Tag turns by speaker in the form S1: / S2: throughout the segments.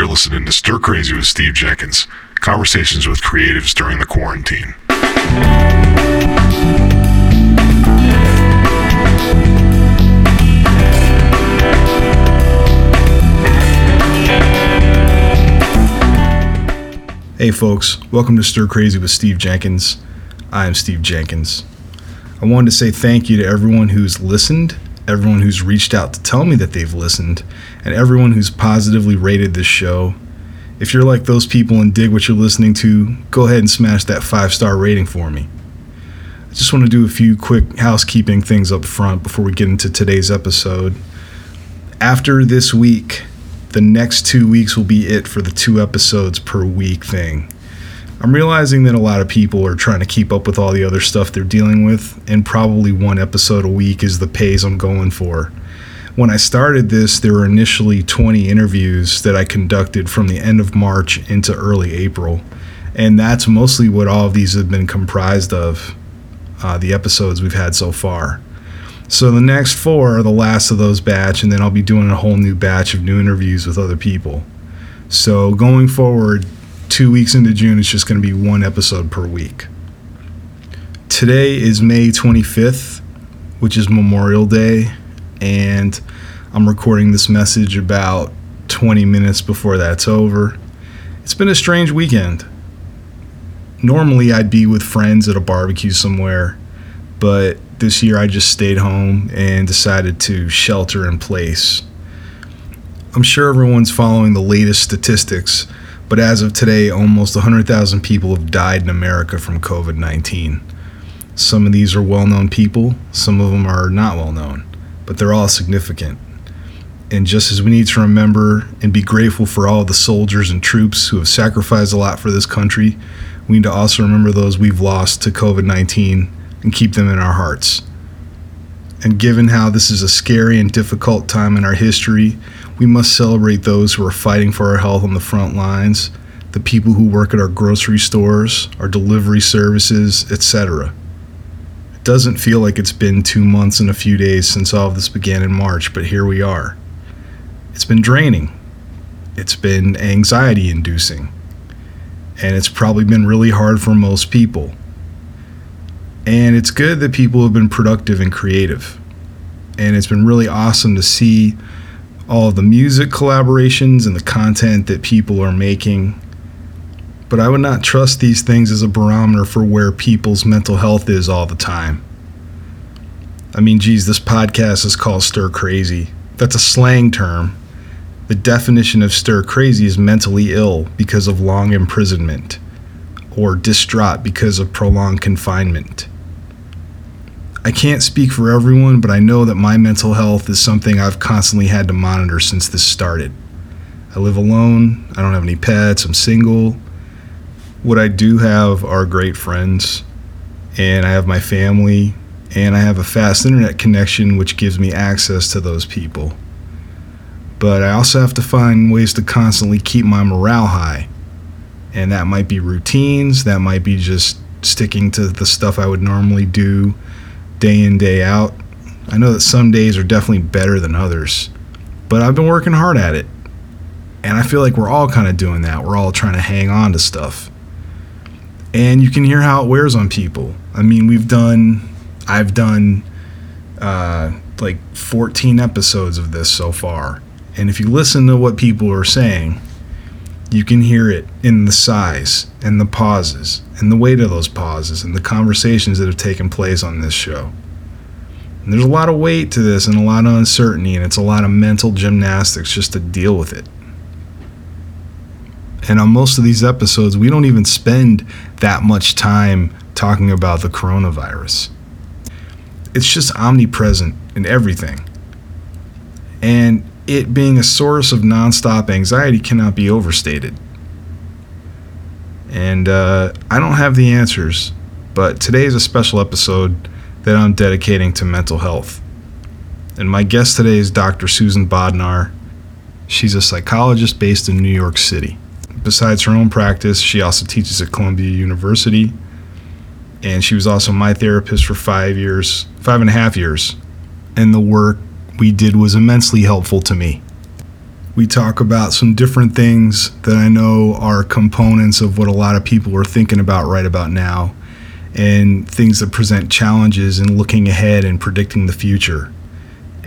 S1: You're listening to Stir Crazy with Steve Jenkins, conversations with creatives during the quarantine.
S2: Hey folks, welcome to Stir Crazy with Steve Jenkins. I am Steve Jenkins. I wanted to say thank you to everyone who's listened, everyone who's reached out to tell me that they've listened, and everyone who's positively rated this show. If you're like those people and dig what you're listening to, go ahead and smash that five star rating for me. I just want to do a few quick housekeeping things up front before we get into today's episode. After this week, the next two weeks will be it for the two episodes per week thing. I'm realizing that a lot of people are trying to keep up with all the other stuff they're dealing with, and probably one episode a week is the pace I'm going for. When I started this, there were initially 20 interviews that I conducted from the end of March into early April, and that's mostly what all of these have been comprised of, uh, the episodes we've had so far. So the next four are the last of those batch, and then I'll be doing a whole new batch of new interviews with other people. So going forward, two weeks into June, it's just going to be one episode per week. Today is May 25th, which is Memorial Day, and I'm recording this message about 20 minutes before that's over. It's been a strange weekend. Normally, I'd be with friends at a barbecue somewhere, but this year I just stayed home and decided to shelter in place. I'm sure everyone's following the latest statistics, but as of today, almost 100,000 people have died in America from COVID 19. Some of these are well known people, some of them are not well known, but they're all significant. And just as we need to remember and be grateful for all the soldiers and troops who have sacrificed a lot for this country, we need to also remember those we've lost to COVID 19 and keep them in our hearts. And given how this is a scary and difficult time in our history, we must celebrate those who are fighting for our health on the front lines, the people who work at our grocery stores, our delivery services, etc. It doesn't feel like it's been two months and a few days since all of this began in March, but here we are. It's been draining. It's been anxiety inducing. And it's probably been really hard for most people. And it's good that people have been productive and creative. And it's been really awesome to see all the music collaborations and the content that people are making. But I would not trust these things as a barometer for where people's mental health is all the time. I mean, geez, this podcast is called Stir Crazy. That's a slang term. The definition of stir crazy is mentally ill because of long imprisonment or distraught because of prolonged confinement. I can't speak for everyone, but I know that my mental health is something I've constantly had to monitor since this started. I live alone, I don't have any pets, I'm single. What I do have are great friends, and I have my family, and I have a fast internet connection which gives me access to those people. But I also have to find ways to constantly keep my morale high. And that might be routines, that might be just sticking to the stuff I would normally do day in, day out. I know that some days are definitely better than others, but I've been working hard at it. And I feel like we're all kind of doing that. We're all trying to hang on to stuff. And you can hear how it wears on people. I mean, we've done, I've done uh, like 14 episodes of this so far. And if you listen to what people are saying, you can hear it in the sighs and the pauses and the weight of those pauses and the conversations that have taken place on this show. And there's a lot of weight to this and a lot of uncertainty, and it's a lot of mental gymnastics just to deal with it. And on most of these episodes, we don't even spend that much time talking about the coronavirus. It's just omnipresent in everything. And it being a source of nonstop anxiety cannot be overstated. And uh, I don't have the answers, but today is a special episode that I'm dedicating to mental health. And my guest today is Dr. Susan Bodnar. She's a psychologist based in New York City. Besides her own practice, she also teaches at Columbia University. And she was also my therapist for five years, five and a half years. And the work we did was immensely helpful to me. we talk about some different things that I know are components of what a lot of people are thinking about right about now and things that present challenges in looking ahead and predicting the future.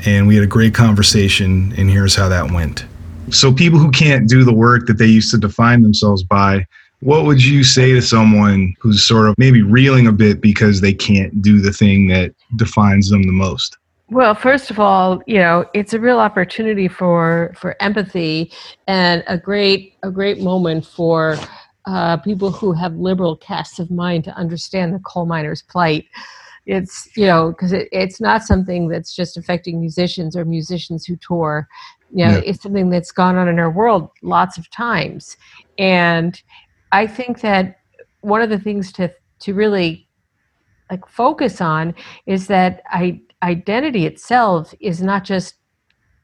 S2: And we had a great conversation, and here's how that went. So, people who can't do the work that they used to define themselves by, what would you say to someone who's sort of maybe reeling a bit because they can't do the thing that defines them the most?
S3: Well, first of all, you know, it's a real opportunity for for empathy and a great a great moment for uh, people who have liberal casts of mind to understand the coal miner's plight. It's you know because it, it's not something that's just affecting musicians or musicians who tour. You know, yeah. it's something that's gone on in our world lots of times, and I think that one of the things to to really like focus on is that I, identity itself is not just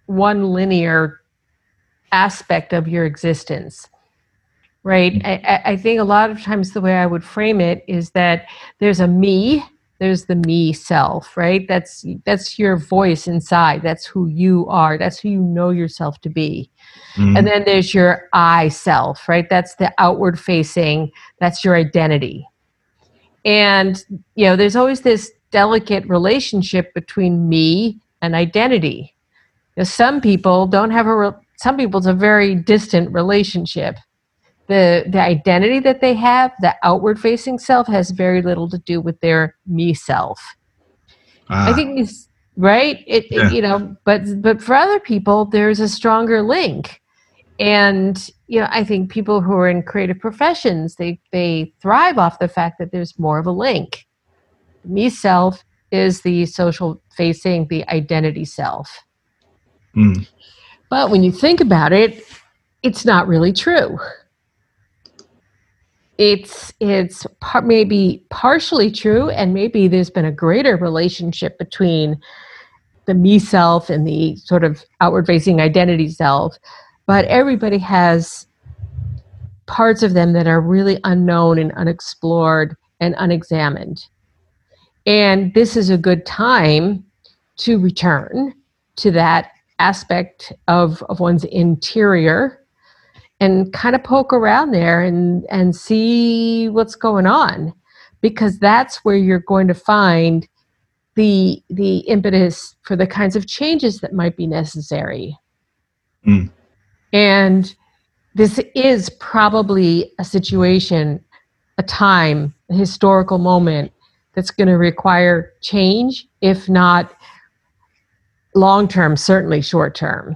S3: one linear aspect of your existence right? Mm-hmm. I, I think a lot of times the way i would frame it is that there's a me there's the me self right? That's that's your voice inside. That's who you are. That's who you know yourself to be. Mm-hmm. and then there's your i self right? That's the outward facing. That's your identity. And you know there's always this delicate relationship between me and identity. Some people don't have a re- some people it's a very distant relationship. The the identity that they have the outward facing self has very little to do with their me self. Ah. i think it's right? It, yeah. it, you know but but for other people there's a stronger link. And you know i think people who are in creative professions they they thrive off the fact that there's more of a link me self is the social facing the identity self. Mm. but when you think about it it's not really true. It's it's par- maybe partially true and maybe there's been a greater relationship between the me self and the sort of outward facing identity self but everybody has parts of them that are really unknown and unexplored and unexamined and this is a good time to return to that aspect of, of one's interior and kind of poke around there and and see what's going on because that's where you're going to find the the impetus for the kinds of changes that might be necessary mm. and this is probably a situation a time a historical moment that's going to require change if not long term certainly short term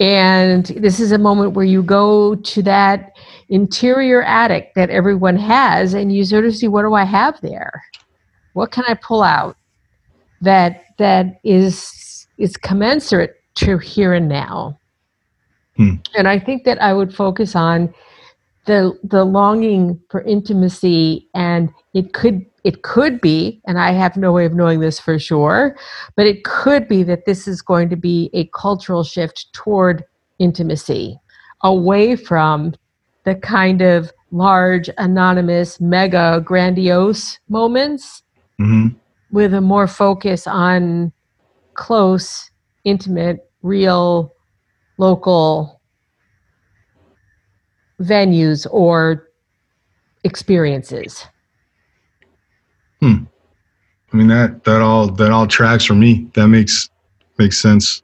S3: and this is a moment where you go to that interior attic that everyone has and you sort of see what do I have there? What can I pull out that that is is commensurate to here and now? Hmm. And I think that I would focus on the the longing for intimacy and it could it could be, and I have no way of knowing this for sure, but it could be that this is going to be a cultural shift toward intimacy, away from the kind of large, anonymous, mega, grandiose moments, mm-hmm. with a more focus on close, intimate, real, local venues or experiences.
S2: Hmm. I mean that that all that all tracks for me. That makes makes sense.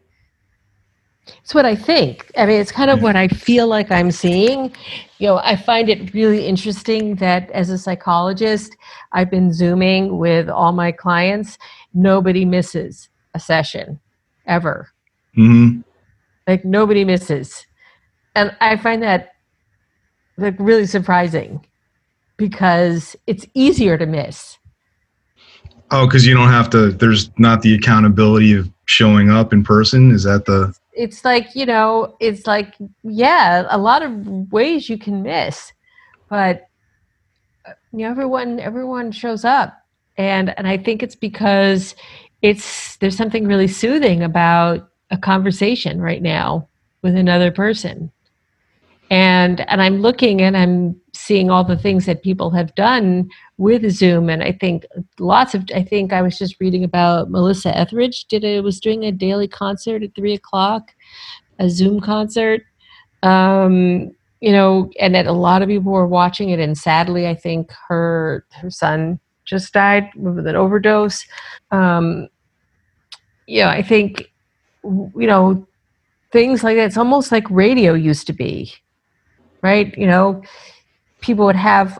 S3: It's what I think. I mean, it's kind of what I feel like I'm seeing. You know, I find it really interesting that as a psychologist, I've been Zooming with all my clients. Nobody misses a session ever. Mm-hmm. Like, nobody misses. And I find that like really surprising because it's easier to miss
S2: Oh, because you don't have to. There's not the accountability of showing up in person. Is that the?
S3: It's like you know. It's like yeah, a lot of ways you can miss, but you know, everyone everyone shows up, and and I think it's because it's there's something really soothing about a conversation right now with another person and and i'm looking and i'm seeing all the things that people have done with zoom and i think lots of i think i was just reading about melissa etheridge did it was doing a daily concert at three o'clock a Zoom concert. Um, you know, and that a lot of people were watching it, and sadly, I think her her son just died with an overdose. Um, know, I think you know things like that. It's almost like radio used to be, right? You know, people would have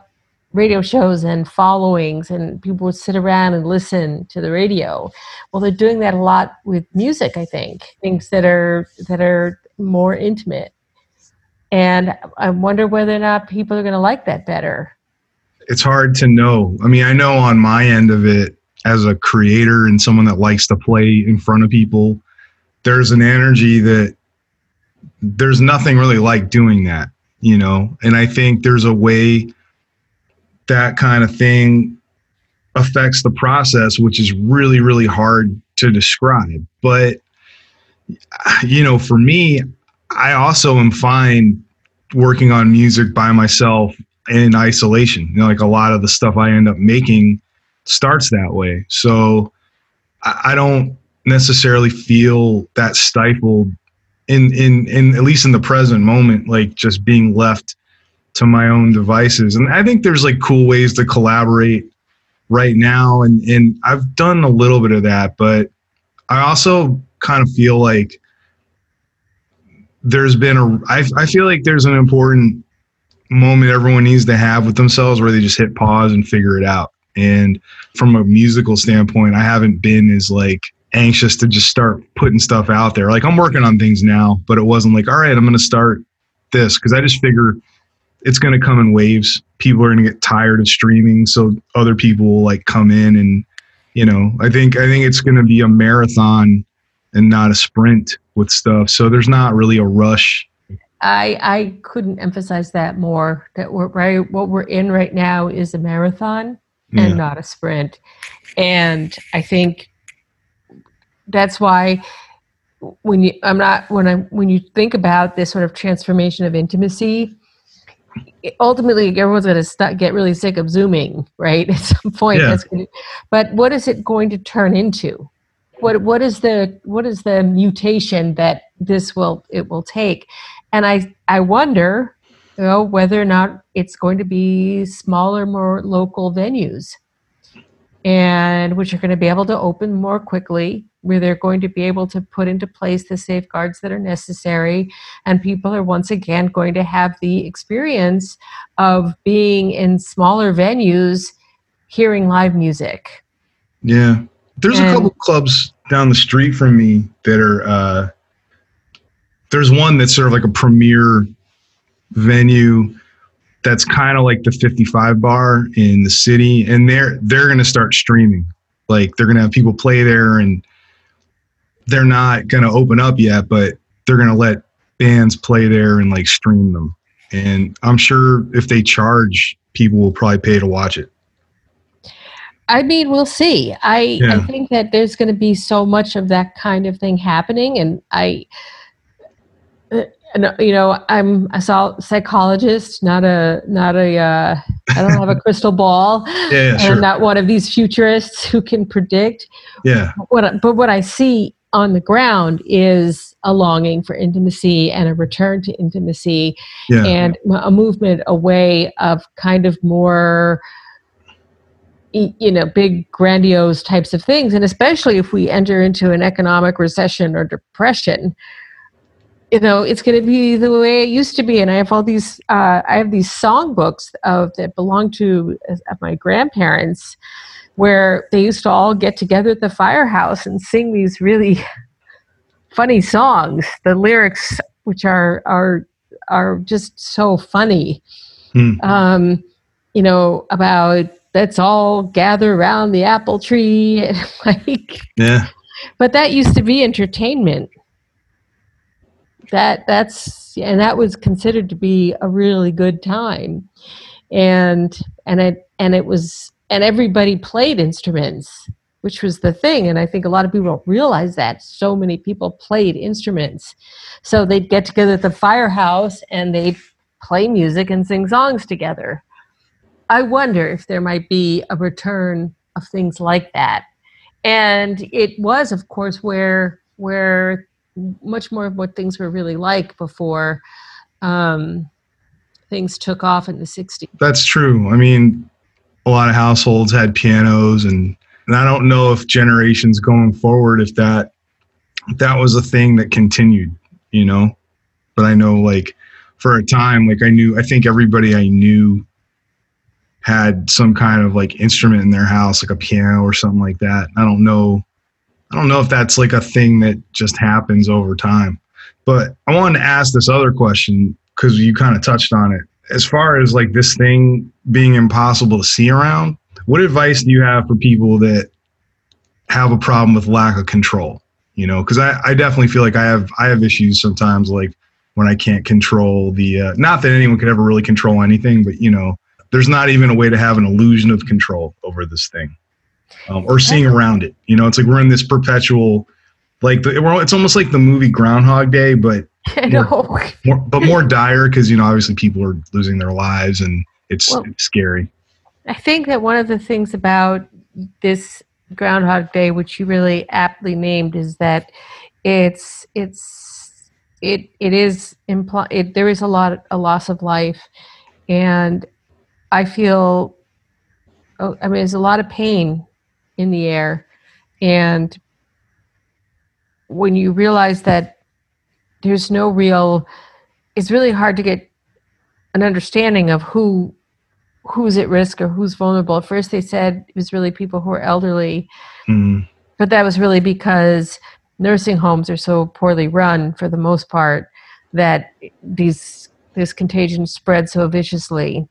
S3: radio shows and followings and people would sit around and listen to the radio. Well they're doing that a lot with music i think things that are that are more intimate. And i wonder whether or not people are going to like that better.
S2: It's hard to know. I mean i know on my end of it as a creator and someone that likes to play in front of people there's an energy that there's nothing really like doing that you know and i think there's a way that kind of thing affects the process, which is really, really hard to describe. But, you know, for me, I also am fine working on music by myself in isolation. You know, like a lot of the stuff I end up making starts that way. So I don't necessarily feel that stifled in in in at least in the present moment like just being left to my own devices. And I think there's like cool ways to collaborate right now. And, and I've done a little bit of that, but I also kind of feel like there's been a, I, I feel like there's an important moment everyone needs to have with themselves where they just hit pause and figure it out. And from a musical standpoint, I haven't been as like anxious to just start putting stuff out there. Like I'm working on things now, but it wasn't like, all right, I'm going to start this because I just figure it's going to come in waves. People are going to get tired of streaming, so other people will like come in and you know, I think I think it's going to be a marathon and not a sprint with stuff. So there's not really a rush.
S3: I I couldn't emphasize that more. That we're right. What we're in right now is a marathon and yeah. not a sprint, and I think that's why when you I'm not when I when you think about this sort of transformation of intimacy, ultimately everyone's going to st- get really sick of zooming right at some point. Yeah. gonna, but what is it going to turn into? What what is the what is the mutation that this will it will take? And i i wonder you know whether or not it's going to be smaller more local venues and which are going to be able to open more quickly where they're going to be able to put into place the safeguards that are necessary. And people are once again going to have the experience of being in smaller venues hearing live music.
S2: Yeah. There's and, a couple clubs down the street from me that are uh, there's one that's sort of like a premier venue that's kind of like the 55 bar in the city and they're they're going to start streaming. Like they're going to have people play there and they're not going to open up yet, but they're going to let bands play there and like stream them. And I'm sure if they charge, people will probably pay to watch it.
S3: I mean, we'll see. I yeah. I think that there's going to be so much of that kind of thing happening, and I, uh, you know, I'm a psychologist, not a not a. Uh, I don't have a crystal ball,
S2: yeah, yeah,
S3: and
S2: sure.
S3: not one of these futurists who can predict.
S2: Yeah.
S3: What, but what I see on the ground is a longing for intimacy and a return to intimacy yeah. and a movement away of kind of more you know big grandiose types of things and especially if we enter into an economic recession or depression you know it's going to be the way it used to be and i have all these uh, i have these songbooks of that belong to uh, my grandparents where they used to all get together at the firehouse and sing these really funny songs. The lyrics, which are are are just so funny. Hmm. Um, you know about let's all gather around the apple tree, like
S2: yeah.
S3: But that used to be entertainment. That that's and that was considered to be a really good time, and and it and it was and everybody played instruments which was the thing and i think a lot of people don't realize that so many people played instruments so they'd get together at the firehouse and they'd play music and sing songs together i wonder if there might be a return of things like that and it was of course where where much more of what things were really like before um, things took off in the 60s.
S2: That's true. I mean, a lot of households had pianos and and I don't know if generations going forward if that if that was a thing that continued, you know. But I know like for a time like I knew I think everybody I knew had some kind of like instrument in their house like a piano or something like that. I don't know I don't know if that's like a thing that just happens over time. But I wanted to ask this other question because you kind of touched on it. As far as like this thing being impossible to see around, what advice do you have for people that have a problem with lack of control? You know, because I, I definitely feel like I have I have issues sometimes like when I can't control the uh, not that anyone could ever really control anything, but you know, there's not even a way to have an illusion of control over this thing um, or seeing around it. You know, it's like we're in this perpetual like the, it's almost like the movie Groundhog Day, but more, more, but more dire because you know obviously people are losing their lives and it's, well, it's scary.
S3: I think that one of the things about this Groundhog Day, which you really aptly named, is that it's it's it it is impl- it, there is a lot a loss of life, and I feel oh, I mean there's a lot of pain in the air, and when you realize that there's no real it's really hard to get an understanding of who who's at risk or who's vulnerable. At first, they said it was really people who are elderly, mm. but that was really because nursing homes are so poorly run for the most part that these this contagion spread so viciously.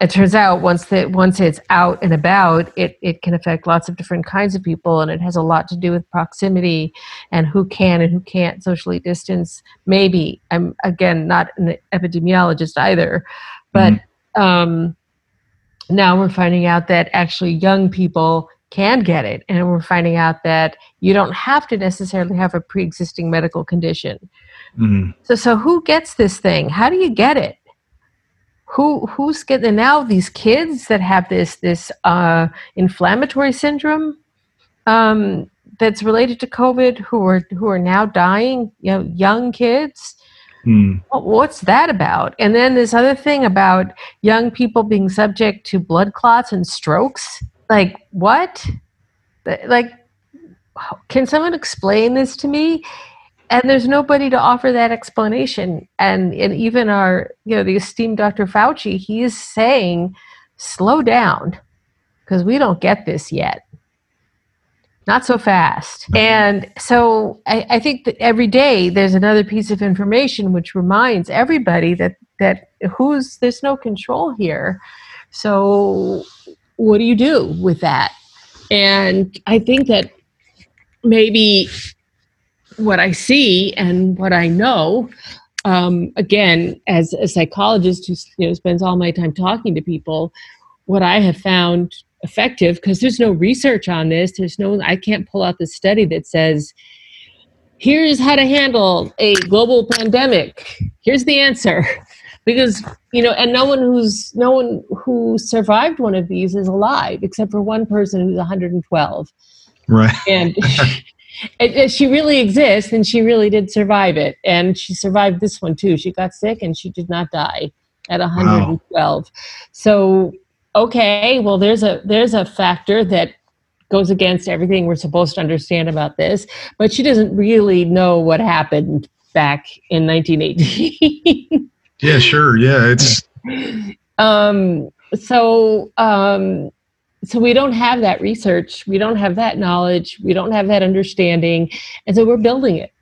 S3: It turns out once that once it's out and about, it, it can affect lots of different kinds of people, and it has a lot to do with proximity and who can and who can't socially distance. Maybe I'm again not an epidemiologist either, but mm. um, now we're finding out that actually young people can get it and we're finding out that you don't have to necessarily have a pre-existing medical condition mm-hmm. so so who gets this thing how do you get it who who's getting now these kids that have this this uh, inflammatory syndrome um, that's related to covid who are who are now dying you know young kids Mm. What's that about? And then this other thing about young people being subject to blood clots and strokes. Like, what? Like, can someone explain this to me? And there's nobody to offer that explanation. And, and even our, you know, the esteemed Dr. Fauci, he is saying, slow down because we don't get this yet not so fast. And so I, I, think that every day there's another piece of information which reminds everybody that that who's there's no control here. So what do you do with that? And I think that maybe what I see and what I know, um, again, as a psychologist who you know spends all my time talking to people, what I have found effective because there's no research on this. There's no, I can't pull out the study that says, here's how to handle a global pandemic. Here's the answer. Because, you know, and no one who's, no one who survived one of these is alive except for one person who's 112.
S2: Right.
S3: And it, it, she really exists and she really did survive it. And she survived this one too. She got sick and she did not die at 112. Wow. So okay, well there's a there's a factor that goes against everything we're supposed to understand about this, but she doesn't really know what happened back in 1918.
S2: yeah, sure. Yeah, it's
S3: um so um so we don't have that research, we don't have that knowledge, we don't have that understanding, and so we're building it.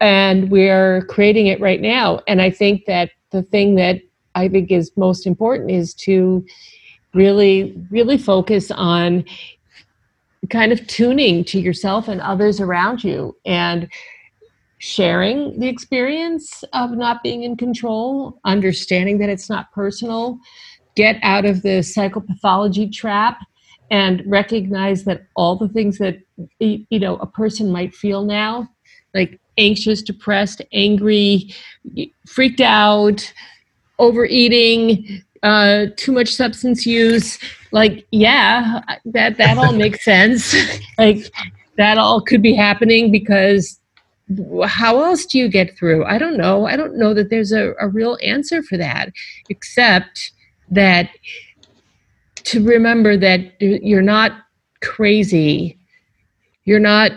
S3: And we're creating it right now. And I think that the thing that I think is most important is to really, really focus on kind of tuning to yourself and others around you and sharing the experience of not being in control, understanding that it's not personal, get out of the psychopathology trap and recognize that all the things that you know a person might feel now like anxious depressed angry freaked out overeating, uh, too much substance use. Like, yeah, that that all makes sense. like that all could be happening because how else do you get through? I don't know. I don't know that there's a, a real answer for that, except that to remember that you're not crazy, you're not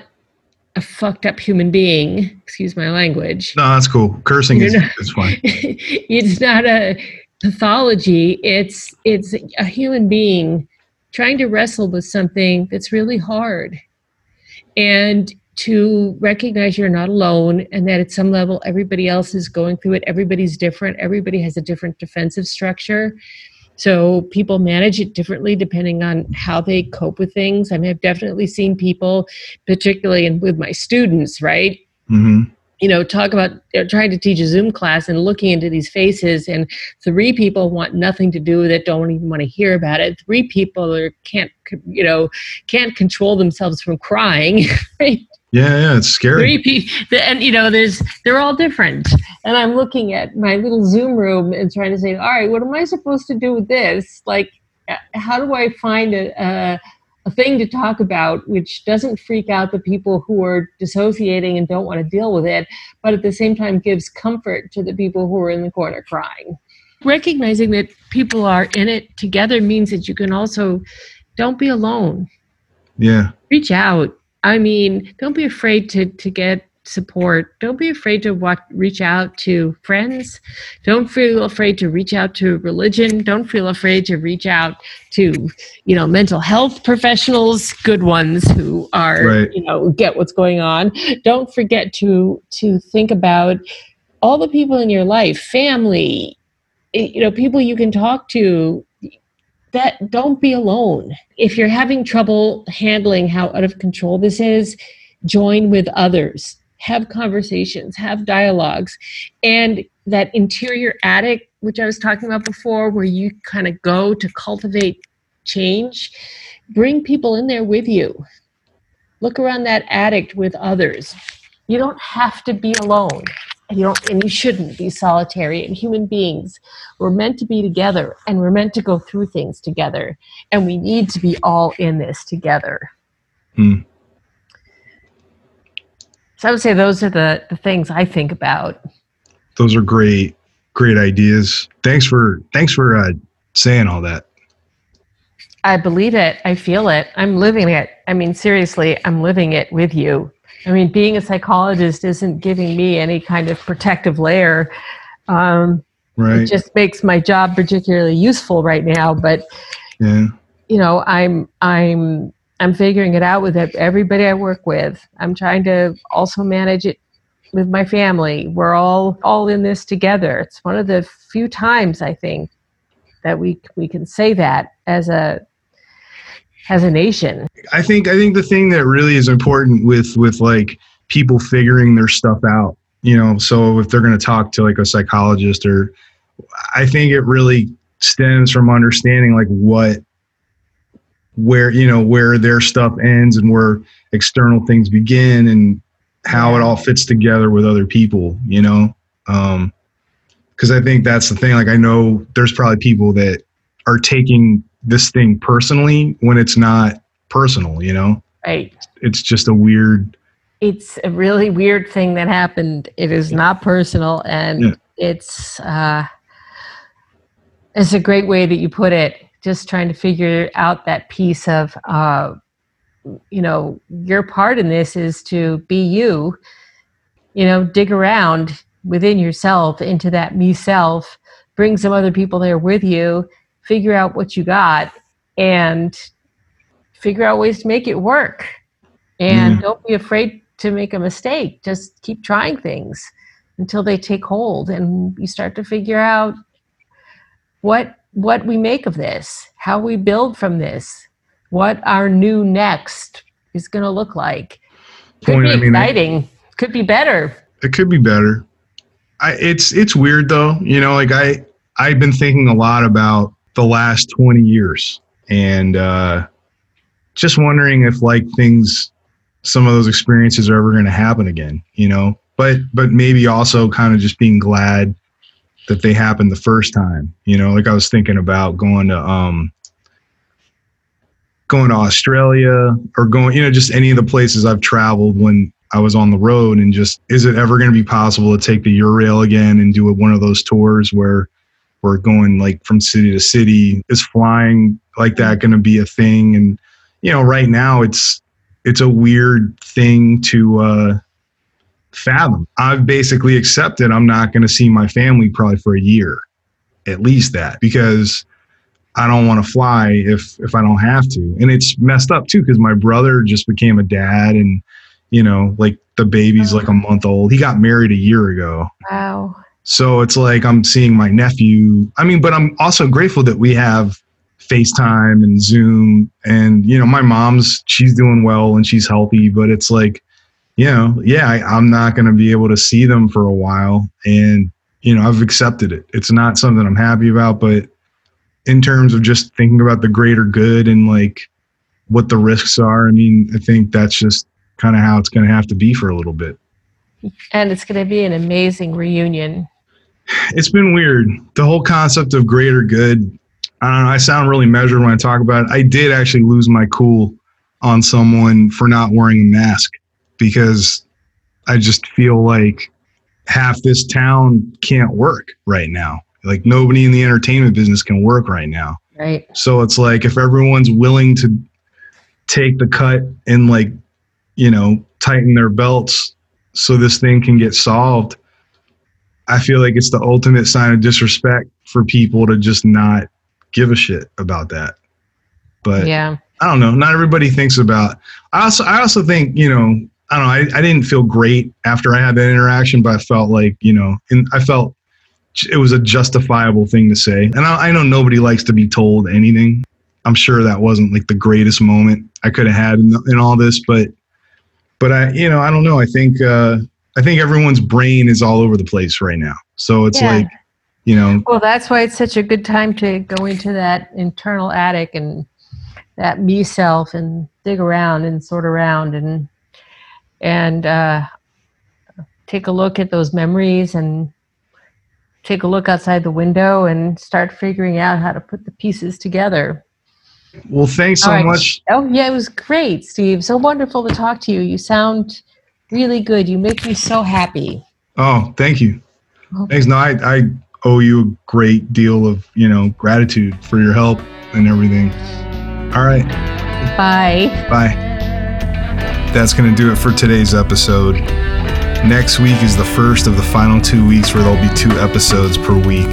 S3: a fucked up human being. Excuse my language.
S2: No, that's cool. Cursing is, not, is fine.
S3: it's not a pathology. It's it's a human being trying to wrestle with something that's really hard, and to recognize you're not alone and that at some level everybody else is going through it. Everybody's different. Everybody has a different defensive structure. So people manage it differently depending on how they cope with things. I mean, I've definitely seen people, particularly in, with my students, right? Mm-hmm. You know, talk about trying to teach a Zoom class and looking into these faces, and three people want nothing to do with it, don't even want to hear about it. Three people are can't, you know, can't control themselves from crying. Right?
S2: Yeah, yeah, it's scary.
S3: Three and you know, there's they're all different. And I'm looking at my little Zoom room and trying to say, all right, what am I supposed to do with this? Like, uh, how do I find a, a, a thing to talk about which doesn't freak out the people who are dissociating and don't want to deal with it, but at the same time gives comfort to the people who are in the corner crying? Recognizing that people are in it together means that you can also don't be alone.
S2: Yeah.
S3: Reach out I mean, don't be afraid to to get support. Don't be afraid to watch, reach out to friends. Don't feel afraid to reach out to religion. Don't feel afraid to reach out to, you know, mental health professionals, good ones who are, right. you know, get what's going on. Don't forget to to think about all the people in your life, family, eh, you know, people you can talk to, that don't be alone. If you're having trouble handling how out of control this is, join with others. Have conversations, have dialogues. And that interior attic, which I was talking about before, where you kind of go to cultivate change, bring people in there with you. Look around that attic with others. You don't have to be alone and you don't and you shouldn't be solitary. And human beings we're meant to be together and we're meant to go through things together. And we need to be all in this together. Hmm. so i would say those are the, the things i think about.
S2: Those are great great ideas. Thanks for thanks for uh, saying all that.
S3: I believe it. I feel it. I'm living it. I mean seriously i'm living it with you I mean, being a psychologist isn't giving me any kind of protective layer. Um, right. It just makes my job particularly useful right now. But yeah. you know, I'm I'm I'm figuring it out with everybody I work with. I'm trying to also manage it with my family. We're all all in this together. It's one of the few times I think that we we can say that as a as a nation.
S2: I think I think the thing that really is important with with like people figuring their stuff out, you know, so if they're going to talk to like a psychologist or I think it really stems from understanding like what where you know where their stuff ends and where external things begin and how it all fits together with other people, you know. Um because I think that's the thing like I know there's probably people that are taking this thing personally when it's not personal, you know?
S3: Right.
S2: It's just a weird
S3: it's a really weird thing that happened. It is not personal and yeah. it's uh it's a great way that you put it. Just trying to figure out that piece of uh you know, your part in this is to be you, you know, dig around within yourself into that me self, bring some other people there with you figure out what you got and figure out ways to make it work. And mm. don't be afraid to make a mistake. Just keep trying things until they take hold and you start to figure out what what we make of this, how we build from this, what our new next is going to look like. Could Point, be I mean, exciting. could be better.
S2: It could be better. I, it's it's weird though. You know, like I I've been thinking a lot about the last 20 years. And uh, just wondering if like things, some of those experiences are ever going to happen again, you know? But, but maybe also kind of just being glad that they happened the first time, you know? Like I was thinking about going to, um, going to Australia or going, you know, just any of the places I've traveled when I was on the road and just, is it ever going to be possible to take the Eurail again and do one of those tours where we're going like from city to city? Is flying like that going to be a thing? And, you know, right now it's, it's a weird thing to, uh, fathom. I've basically accepted I'm not going to see my family probably for a year, at least that, because I don't want to fly if if I don't have to. And it's messed up too because my brother just became a dad, and you know, like the baby's like a month old. He got married a year ago.
S3: Wow.
S2: So it's like I'm seeing my nephew. I mean, but I'm also grateful that we have FaceTime and Zoom, and you know, my mom's she's doing well and she's healthy, but it's like you know, yeah, I, I'm not going to be able to see them for a while. And, you know, I've accepted it. It's not something I'm happy about, but in terms of just thinking about the greater good and like what the risks are, I mean, I think that's just kind of how it's going to have to be for a little bit.
S3: And it's going to be an amazing reunion.
S2: It's been weird. The whole concept of greater good. I don't know. I sound really measured when I talk about it. I did actually lose my cool on someone for not wearing a mask because I just feel like half this town can't work right now. Like nobody in the entertainment business can work right now.
S3: Right.
S2: So it's like if everyone's willing to take the cut and like, you know, tighten their belts so this thing can get solved, I feel like it's the ultimate sign of disrespect for people to just not give a shit about that. But
S3: yeah.
S2: I don't know. Not everybody thinks about. I also I also think you know I don't know. I, I didn't feel great after I had that interaction, but I felt like, you know, and I felt it was a justifiable thing to say. And I, I know nobody likes to be told anything. I'm sure that wasn't like the greatest moment I could have had in, in all this, but, but I, you know, I don't know. I think, uh, I think everyone's brain is all over the place right now. So it's
S3: Yeah.
S2: like, you know,
S3: Well, that's why it's such a good time to go into that internal attic and that me self and dig around and sort around and and uh, take a look at those memories and take a look outside the window and start figuring out how to put the pieces together.
S2: well, thanks so
S3: right.
S2: much.
S3: Oh yeah, it was great, Steve. So wonderful to talk to you. You sound really good. You make me so happy.
S2: Oh, thank you.
S3: Okay.
S2: Thanks. No, I, I owe you a great deal of, you know, gratitude for your help and everything. All right.
S3: Bye.
S2: Bye. That's going to do it for today's episode. Next week is the first of the final two weeks where there'll be two episodes per week.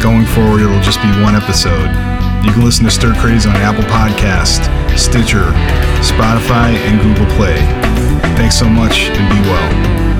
S2: Going forward, it'll just be one episode. You can listen to Stir Crazy on Apple Podcast, Stitcher, Spotify, and Google Play. Thanks so much and be well.